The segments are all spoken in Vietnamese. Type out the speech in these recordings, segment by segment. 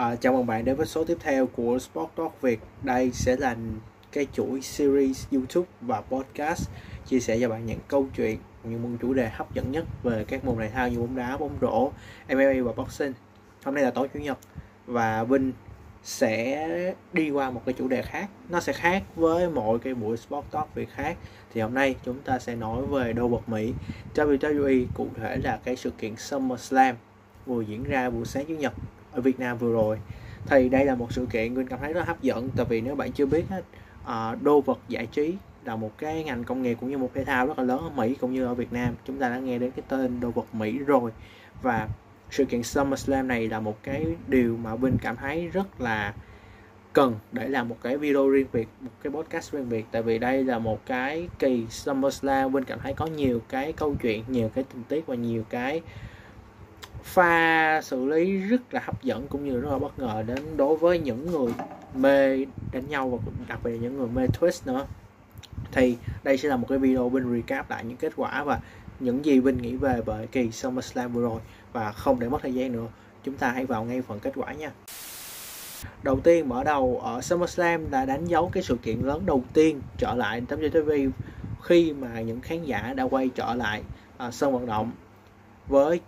À, chào mừng bạn đến với số tiếp theo của Sport Talk Việt. Đây sẽ là cái chuỗi series YouTube và podcast chia sẻ cho bạn những câu chuyện, những chủ đề hấp dẫn nhất về các môn thể thao như bóng đá, bóng rổ, MMA và boxing. Hôm nay là tối chủ nhật và Vinh sẽ đi qua một cái chủ đề khác. Nó sẽ khác với mọi cái buổi Sport Talk Việt khác. Thì hôm nay chúng ta sẽ nói về đô vật Mỹ WWE cụ thể là cái sự kiện SummerSlam vừa diễn ra buổi sáng chủ nhật ở Việt Nam vừa rồi. Thì đây là một sự kiện Nguyên cảm thấy rất hấp dẫn tại vì nếu bạn chưa biết hết uh, à, đô vật giải trí là một cái ngành công nghiệp cũng như một thể thao rất là lớn ở Mỹ cũng như ở Việt Nam. Chúng ta đã nghe đến cái tên đô vật Mỹ rồi. Và sự kiện SummerSlam này là một cái điều mà Vinh cảm thấy rất là cần để làm một cái video riêng biệt một cái podcast riêng biệt. Tại vì đây là một cái kỳ SummerSlam Vinh cảm thấy có nhiều cái câu chuyện nhiều cái tình tiết và nhiều cái pha xử lý rất là hấp dẫn cũng như rất là bất ngờ đến đối với những người mê đánh nhau và đặc biệt là những người mê twist nữa. Thì đây sẽ là một cái video bên recap lại những kết quả và những gì Vinh nghĩ về bởi kỳ SummerSlam vừa rồi. Và không để mất thời gian nữa chúng ta hãy vào ngay phần kết quả nha. Đầu tiên mở đầu ở SummerSlam đã đánh dấu cái sự kiện lớn đầu tiên trở lại WWE khi mà những khán giả đã quay trở lại uh, sân vận động với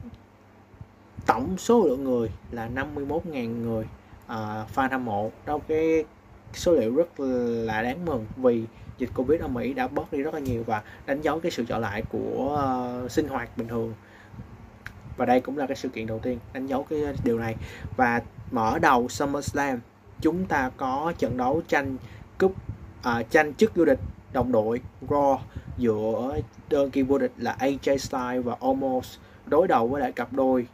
tổng số lượng người là 51.000 người uh, fan hâm mộ. Đó cái số liệu rất là đáng mừng vì dịch covid ở Mỹ đã bớt đi rất là nhiều và đánh dấu cái sự trở lại của uh, sinh hoạt bình thường. Và đây cũng là cái sự kiện đầu tiên đánh dấu cái điều này. Và mở đầu SummerSlam chúng ta có trận đấu tranh cúp uh, tranh chức vô địch đồng đội Raw giữa đơn kỳ vô địch là AJ Styles và Omos đối đầu với lại cặp đôi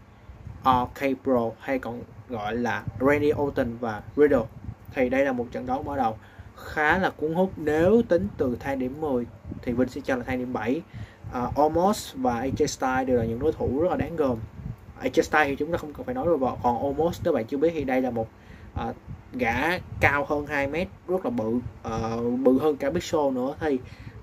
RK Pro hay còn gọi là Randy Orton và Riddle. Thì đây là một trận đấu mở đầu khá là cuốn hút. Nếu tính từ thang điểm 10 thì Vinh sẽ cho là thang điểm 7 uh, Almost và AJ Styles đều là những đối thủ rất là đáng gờm. AJ Styles thì chúng ta không cần phải nói rồi còn Almost nếu bạn chưa biết thì đây là một uh, gã cao hơn 2 mét rất là bự uh, bự hơn cả Big Show nữa. Thì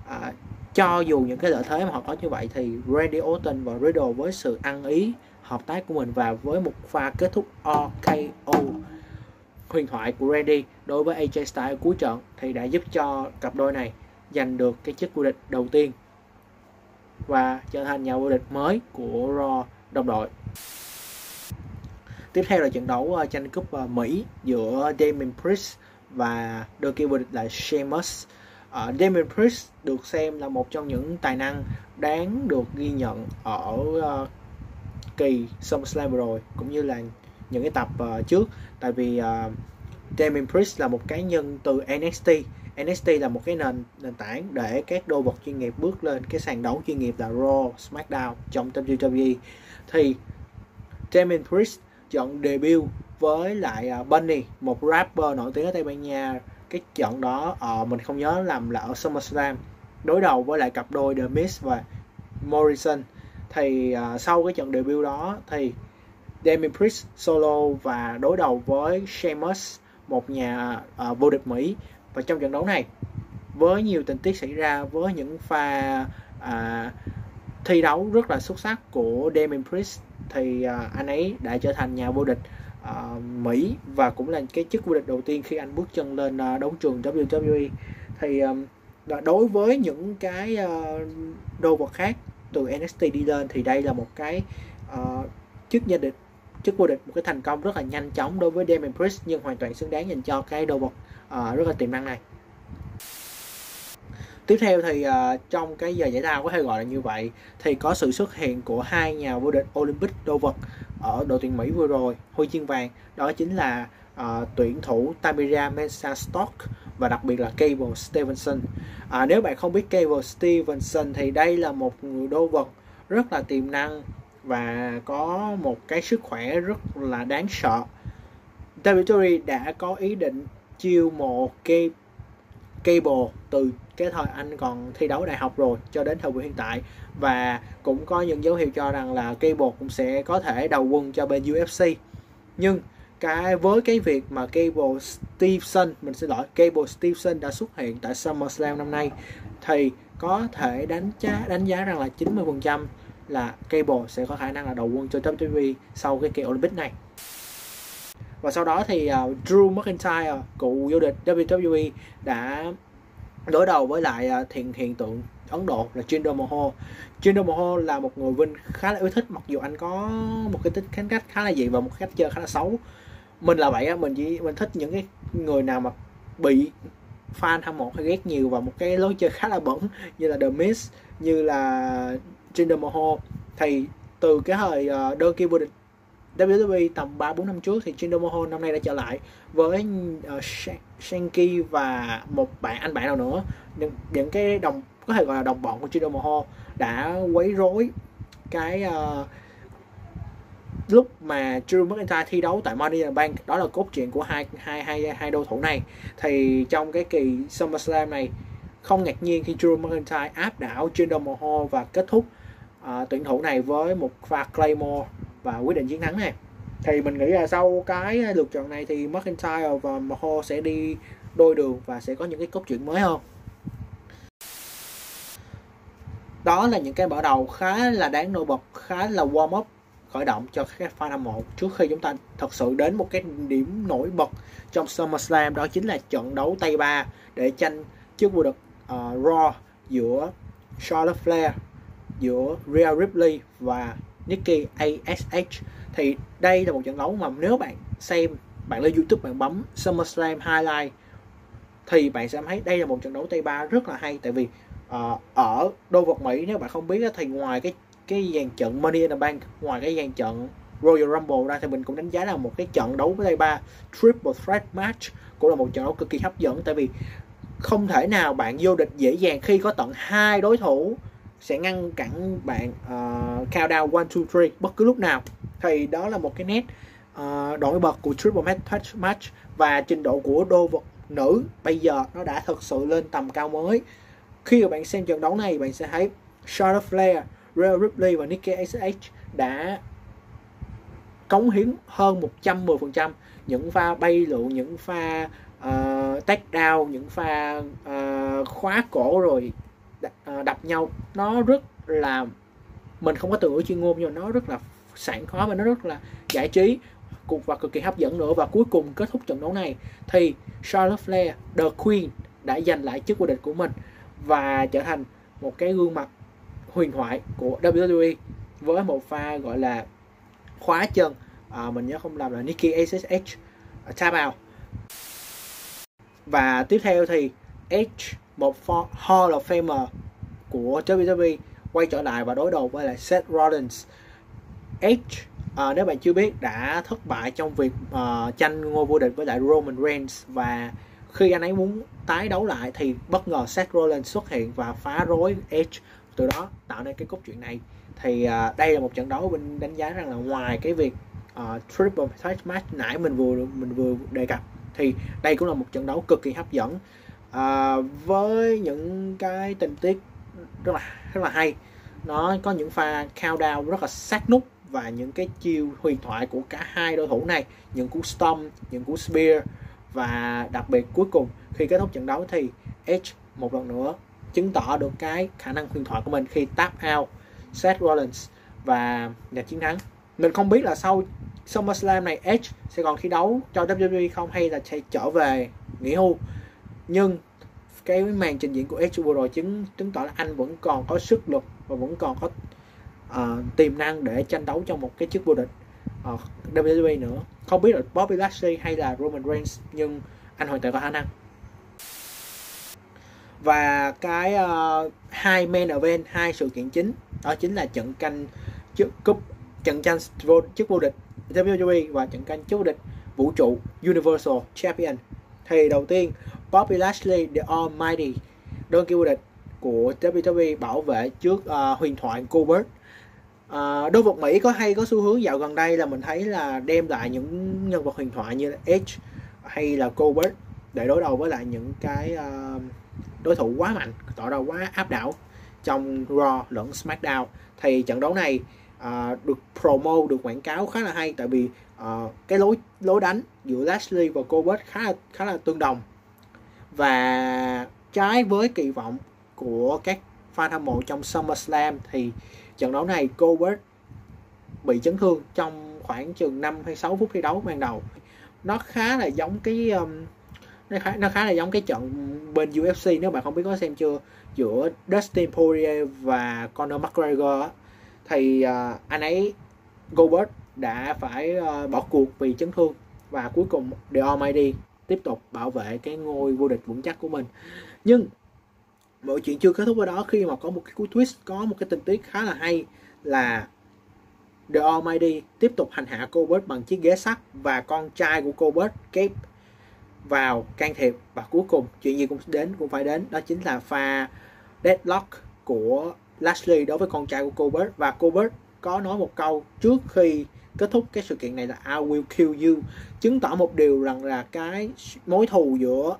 uh, cho dù những cái lợi thế mà họ có như vậy thì Randy Orton và Riddle với sự ăn ý hợp tác của mình và với một pha kết thúc OKO huyền thoại của Randy đối với AJ Styles cuối trận thì đã giúp cho cặp đôi này giành được cái chức vô địch đầu tiên và trở thành nhà vô địch mới của Raw đồng đội. Tiếp theo là trận đấu ờ, tranh cúp ờ, Mỹ giữa Damien Priest và đôi kia vô địch là Sheamus. Uh, Damien Priest được xem là một trong những tài năng đáng được ghi nhận ở uh, kỳ SummerSlam vừa rồi cũng như là những cái tập uh, trước. Tại vì uh, Damien Priest là một cá nhân từ NXT NXT là một cái nền nền tảng để các đô vật chuyên nghiệp bước lên. Cái sàn đấu chuyên nghiệp là Raw, SmackDown trong WWE thì Damien Priest chọn debut với lại uh, Bunny một rapper nổi tiếng ở Tây Ban Nha. Cái trận đó uh, mình không nhớ làm là ở SummerSlam. Đối đầu với lại cặp đôi The Miz và Morrison thì uh, sau cái trận debut đó thì Damien Priest solo và đối đầu với Sheamus một nhà uh, vô địch Mỹ. Và trong trận đấu này với nhiều tình tiết xảy ra với những pha uh, thi đấu rất là xuất sắc của Damien Priest thì uh, anh ấy đã trở thành nhà vô địch uh, Mỹ và cũng là cái chức vô địch đầu tiên khi anh bước chân lên uh, đấu trường WWE thì um, đối với những cái uh, đồ vật khác từ NXT đi lên thì đây là một cái uh, chức gia địch chức vô địch một cái thành công rất là nhanh chóng đối với Damien Priest nhưng hoàn toàn xứng đáng dành cho cái đồ vật uh, ờ, rất là tiềm năng này. Tiếp theo thì uh, trong cái giờ giải lao có thể gọi là như vậy thì có sự xuất hiện của hai nhà vô địch Olympic đô vật ở đội tuyển Mỹ vừa rồi huy chương vàng đó chính là uh, tuyển thủ Tamira Mensah Stock và đặc biệt là Cable Stevenson. À, nếu bạn không biết Cable Stevenson thì đây là một người đô vật rất là tiềm năng và có một cái sức khỏe rất là đáng sợ. Territory đã có ý định chiêu mộ Cable từ cái thời anh còn thi đấu đại học rồi cho đến thời buổi hiện tại. Và cũng có những dấu hiệu cho rằng là Cable cũng sẽ có thể đầu quân cho bên UFC nhưng cái với cái việc mà Cable Stevenson mình xin lỗi Cable Stevenson đã xuất hiện tại SummerSlam năm nay thì có thể đánh giá đánh giá rằng là 90% là Cable sẽ có khả năng là đầu quân cho WWE sau cái kỳ Olympic này. Và sau đó thì uh, Drew McIntyre cựu vô địch WWE đã đối đầu với lại à, uh, thiền hiện tượng Ấn Độ là Jinder Mahal. Jinder Mahal là một người Vinh khá là yêu thích mặc dù anh có một cái tính tính cách khá là dị và một cách chơi khá là xấu mình là vậy á mình chỉ mình thích những cái người nào mà bị fan hâm mộ hay ghét nhiều và một cái lối chơi khá là bẩn như là The Miz như là Jinder Mahal. Thì từ cái thời uh, đơn kia vô địch WWE tầm 3 4 năm trước thì Jinder Mahal năm nay đã trở lại với ờ, uh, Shanky và một bạn anh bạn nào nữa. Những, những cái đồng có thể gọi là đồng bọn của Jinder Mahal đã quấy rối cái uh, lúc mà Drew McIntyre thi đấu tại Money in the Bank đó là cốt truyện của hai hai hai hai đối thủ này thì trong cái kỳ SummerSlam này không ngạc nhiên khi Drew McIntyre áp đảo Jinder Mahal và kết thúc uh, tuyển thủ này với một pha Claymore và quyết định chiến thắng này. Thì mình nghĩ là sau cái lượt trận này thì McIntyre và Mahal sẽ đi đôi đường và sẽ có những cái cốt truyện mới hơn. Đó là những cái mở đầu khá là đáng nổi bật khá là warm up khởi động cho các fan hâm mộ trước khi chúng ta thật sự đến một cái điểm nổi bật trong SummerSlam đó chính là trận đấu tay ba để tranh chức vô địch uh, Raw giữa Charlotte Flair giữa Rhea Ripley và Nikki ASH thì đây là một trận đấu mà nếu bạn xem bạn lên YouTube bạn bấm SummerSlam highlight thì bạn sẽ thấy đây là một trận đấu tay ba rất là hay. Tại vì uh, ở đô vật Mỹ nếu bạn không biết thì ngoài cái cái dàn trận Money in the Bank ngoài cái dàn trận Royal Rumble ra thì mình cũng đánh giá là một cái trận đấu với tay ba triple threat match cũng là một trận đấu cực kỳ hấp dẫn. Tại vì không thể nào bạn vô địch dễ dàng khi có tận hai đối thủ sẽ ngăn cản bạn uh, countdown one two three bất cứ lúc nào. Thì đó là một cái nét uh, nổi bật của triple match match và trình độ của đô vật nữ bây giờ nó đã thực sự lên tầm cao mới. Khi mà bạn xem trận đấu này bạn sẽ thấy Charlotte Flair, Real Ripley và Nikkei SH đã cống hiến hơn 110% những pha bay lượn, những pha uh, take down, những pha uh, khóa cổ rồi ờ, đập nhau nó rất là mình không có từ ngữ chuyên ngôn nhưng mà nó rất là sảng khoái và nó rất là giải trí. Cuộc và cực kỳ hấp dẫn nữa. Và cuối cùng kết thúc trận đấu này thì Charlotte Flair, The Queen đã giành lại chức vô địch của mình và trở thành một cái gương mặt huyền thoại của WWE với một pha gọi là khóa chân. À, mình nhớ không làm là Nikki ASH uh, à, tap out và tiếp theo thì Edge một Hall of Famer của WWE quay trở lại và đối đầu với lại Seth Rollins. Edge à, nếu bạn chưa biết đã thất bại trong việc uh, tranh ngôi vô địch với lại Roman Reigns. Và khi anh ấy muốn tái đấu lại thì bất ngờ Seth Rollins xuất hiện và phá rối Edge từ đó tạo nên cái cốt truyện này. Thì uh, đây là một trận đấu mình đánh giá rằng là ngoài cái việc uh, triple threat match nãy mình vừa mình vừa đề cập thì đây cũng là một trận đấu cực kỳ hấp dẫn. Uh, với những cái tình tiết rất là rất là hay nó có những pha countdown rất là sát nút và những cái chiêu huyền thoại của cả hai đối thủ này những cú stomp những cú spear và đặc biệt cuối cùng khi kết thúc trận đấu thì Edge một lần nữa chứng tỏ được cái khả năng huyền thoại của mình khi tap out Seth Rollins và giành chiến thắng. Mình không biết là sau SummerSlam này Edge sẽ còn thi đấu cho WWE không hay là sẽ trở về nghỉ hưu. Nhưng cái màn trình diễn của Edge vừa rồi chứng chứng tỏ là anh vẫn còn có sức lực và vẫn còn có uh, tiềm năng để tranh đấu trong một cái chức vô địch ờ, uh, WWE nữa. Không biết là Bobby Lashley hay là Roman Reigns nhưng anh hoàn toàn có khả năng và cái uh, hai main event hai sự kiện chính đó chính là trận canh trước cúp trận tranh vô, chức vô địch WWE và trận canh chức vô địch vũ trụ Universal Champion. Thì đầu tiên Bobby Lashley The Almighty đơn kêu vô địch của WWE bảo vệ trước uh, huyền thoại Goldberg. Ờ, à, đô vật Mỹ có hay có xu hướng dạo gần đây là mình thấy là đem lại những nhân vật huyền thoại như là Edge hay là Goldberg để đối đầu với lại những cái uh, đối thủ quá mạnh tỏ ra quá áp đảo. Trong Raw lẫn SmackDown thì trận đấu này uh, được promo được quảng cáo khá là hay tại vì uh, cái lối lối đánh giữa Lashley và Goldberg khá là khá là tương đồng. Và trái với kỳ vọng của các fan hâm mộ trong SummerSlam thì trận đấu này Goldberg bị chấn thương trong khoảng chừng 5 hay 6 phút thi đấu ban đầu. Nó khá là giống cái um, nó khá nó khá là giống cái trận bên UFC nếu bạn không biết có xem chưa giữa Dustin Poirier và Conor McGregor thì uh, anh ấy Goldberg đã phải uh, bỏ cuộc vì chấn thương và cuối cùng The Almighty tiếp tục bảo vệ cái ngôi vô địch vững chắc của mình. Nhưng mọi chuyện chưa kết thúc ở đó khi mà có một cái cú twist có một cái tình tiết khá là hay là The Almighty tiếp tục hành hạ Colbert bằng chiếc ghế sắt và con trai của Colbert Cape vào can thiệp và cuối cùng chuyện gì cũng đến cũng phải đến. Đó chính là pha deadlock của Lashley đối với con trai của Colbert. Và Colbert có nói một câu trước khi kết thúc cái sự kiện này là I will kill you. Chứng tỏ một điều rằng là cái mối thù giữa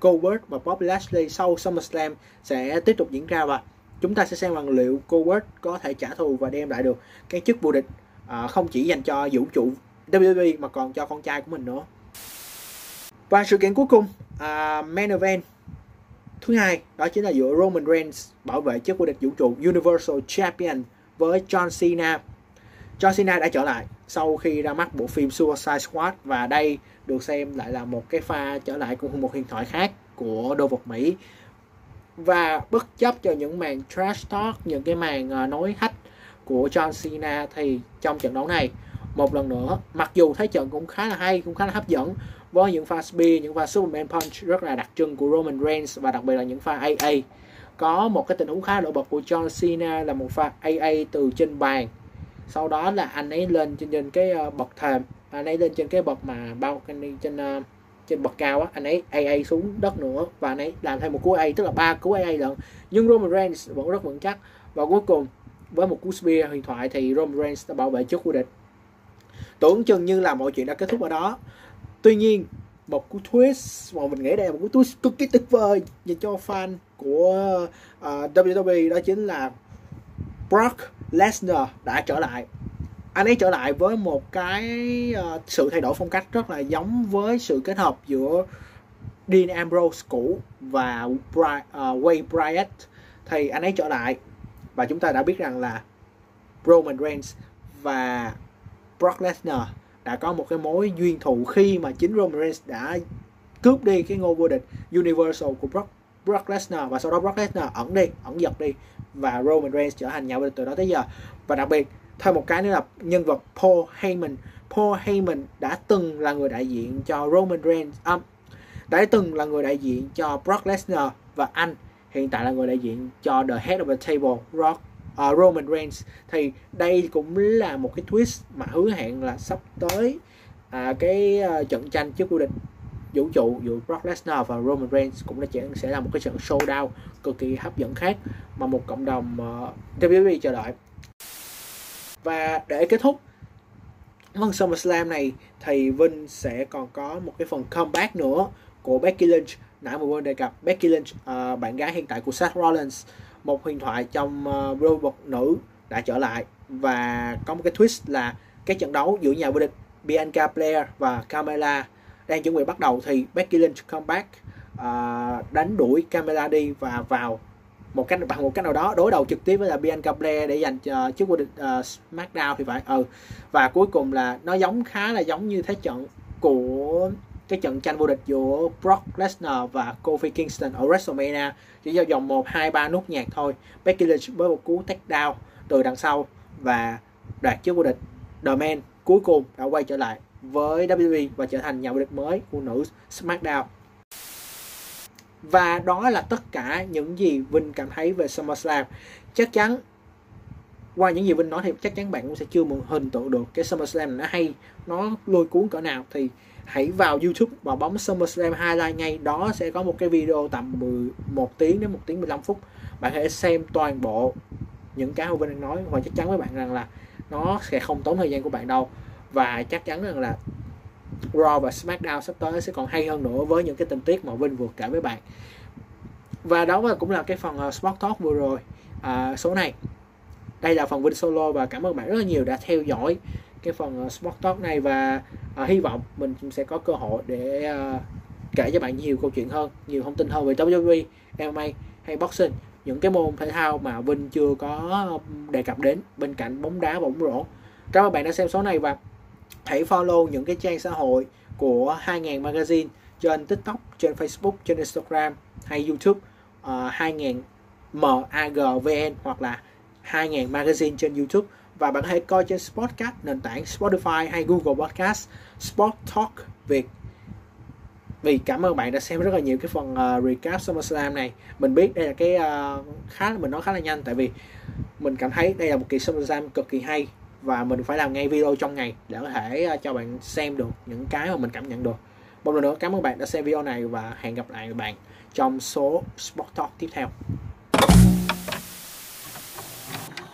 Colbert và Bobby Lashley sau SummerSlam sẽ tiếp tục diễn ra và chúng ta sẽ xem rằng liệu Colbert có thể trả thù và đem lại được cái chức vô địch à, không chỉ dành cho vũ trụ WWE mà còn cho con trai của mình nữa và sự kiện cuối cùng uh, main event thứ hai đó chính là giữa Roman Reigns bảo vệ chức vô địch vũ trụ Universal Champion với John Cena. John Cena đã trở lại sau khi ra mắt bộ phim Suicide Squad và đây được xem lại là một cái pha trở lại của một huyền thoại khác của đô vật Mỹ. Và bất chấp cho những màn trash talk những cái màn uh, nói hách của John Cena thì trong trận đấu này một lần nữa mặc dù thấy trận cũng khá là hay cũng khá là hấp dẫn với những pha spear những pha Superman punch rất là đặc trưng của Roman Reigns và đặc biệt là những pha AA có một cái tình huống khá nổi bật của John Cena là một pha AA từ trên bàn. Sau đó là anh ấy lên trên trên cái ờ, bậc thềm anh ấy lên trên cái bậc mà bao trên trên, trên bậc cao á anh ấy AA xuống đất nữa và anh ấy làm thêm một cú AA tức là ba cú AA lận. Nhưng Roman Reigns vẫn rất vững chắc. Và cuối cùng với một cú spear huyền thoại thì Roman Reigns đã bảo vệ trước vô địch. Tưởng chừng như là mọi chuyện đã kết thúc ở đó tuy nhiên một cú twist mà mình nghĩ đây là một cú twist cực kỳ tuyệt vời dành cho fan của ờ, uh, WWE đó chính là Brock Lesnar đã trở lại. Anh ấy trở lại với một cái uh, sự thay đổi phong cách rất là giống với sự kết hợp giữa Dean Ambrose cũ và Bri- uh, ờ, Wade Bryant. Thì anh ấy trở lại và chúng ta đã biết rằng là Roman Reigns và Brock Lesnar đã có một cái mối duyên thù khi mà chính Roman Reigns đã cướp đi cái ngôi vô địch Universal của Brock, Brock Lesnar. Và sau đó Brock Lesnar ẩn đi, ẩn giật đi. Và Roman Reigns trở thành nhà vô địch từ đó tới giờ. Và đặc biệt thêm một cái nữa là nhân vật Paul Heyman. Paul Heyman đã từng là người đại diện cho Roman Reigns um, đã từng là người đại diện cho Brock Lesnar. Và anh hiện tại là người đại diện cho The Head of the Table Rock uh, Roman Reigns. Thì đây cũng là một cái twist mà hứa hẹn là sắp tới uh, cái uh, trận tranh trước vô địch vũ trụ giữa Brock Lesnar và Roman Reigns cũng là sẽ là một cái trận showdown cực kỳ hấp dẫn khác mà một cộng đồng ờ, uh, WWE chờ đợi. Và để kết thúc phần SummerSlam này thì Vinh sẽ còn có một cái phần comeback nữa của Becky Lynch. Nãy mình quên đề cập Becky Lynch uh, bạn gái hiện tại của Seth Rollins một huyền thoại trong uh, robot vật nữ đã trở lại. Và có một cái twist là cái trận đấu giữa nhà vô địch Bianca Belair và Carmella đang chuẩn bị bắt đầu thì Becky Lynch comeback uh, ờ, đánh đuổi Carmella đi và vào một cách bằng một cách nào đó đối đầu trực tiếp với là Bianca Belair để giành uh, chức vô địch uh, SmackDown thì phải ừ. Và cuối cùng là nó giống khá là giống như thế trận của cái trận tranh vô địch giữa Brock Lesnar và Kofi Kingston ở WrestleMania chỉ do vòng 1, 2, 3 nút nhạc thôi. Becky Lynch với một cú takedown từ đằng sau và đoạt chức vô địch. The Man cuối cùng đã quay trở lại với WWE và trở thành nhà vô địch mới của nữ SmackDown. Và đó là tất cả những gì Vinh cảm thấy về SummerSlam. Chắc chắn qua những gì Vinh nói thì chắc chắn bạn cũng sẽ chưa một hình tượng được cái SummerSlam nó hay nó lôi cuốn cỡ nào. Thì hãy vào YouTube và bấm SummerSlam highlight ngay. Đó sẽ có một cái video tầm 11 tiếng đến 1 tiếng 15 phút. Bạn hãy xem toàn bộ những cái Vinh đang nói và chắc chắn với bạn rằng là nó sẽ không tốn thời gian của bạn đâu. Và chắc chắn rằng là Raw và SmackDown sắp tới sẽ còn hay hơn nữa với những cái tình tiết mà Vinh vừa kể với bạn. Và đó cũng là cái phần ờ, uh, Sport Talk vừa rồi. Uh, số này đây là phần Vinh solo và cảm ơn bạn rất là nhiều đã theo dõi cái phần ờ, uh, Sport Talk này và uh, hy vọng mình sẽ có cơ hội để uh, kể cho bạn nhiều câu chuyện hơn nhiều thông tin hơn về WWE, MMA hay boxing những cái môn thể thao mà Vinh chưa có đề cập đến bên cạnh bóng đá bóng rổ. Cảm ơn bạn đã xem số này và hãy follow những cái trang xã hội của 2000 magazine trên TikTok, trên Facebook, trên Instagram hay YouTube uh, 2000 MAGVN hoặc là 2.000 magazine trên YouTube. Và bạn có thể coi trên Spotcast nền tảng Spotify hay Google Podcast. Sport Talk Việt. Vì cảm ơn bạn đã xem rất là nhiều cái phần uh, recap SummerSlam này. Mình biết đây là cái uh, khá mình nói khá là nhanh tại vì mình cảm thấy đây là một kỳ SummerSlam cực kỳ hay. Và mình phải làm ngay video trong ngày để có thể uh, cho bạn xem được những cái mà mình cảm nhận được. Một lần nữa cảm ơn bạn đã xem video này và hẹn gặp lại bạn trong số Sport Talk tiếp theo.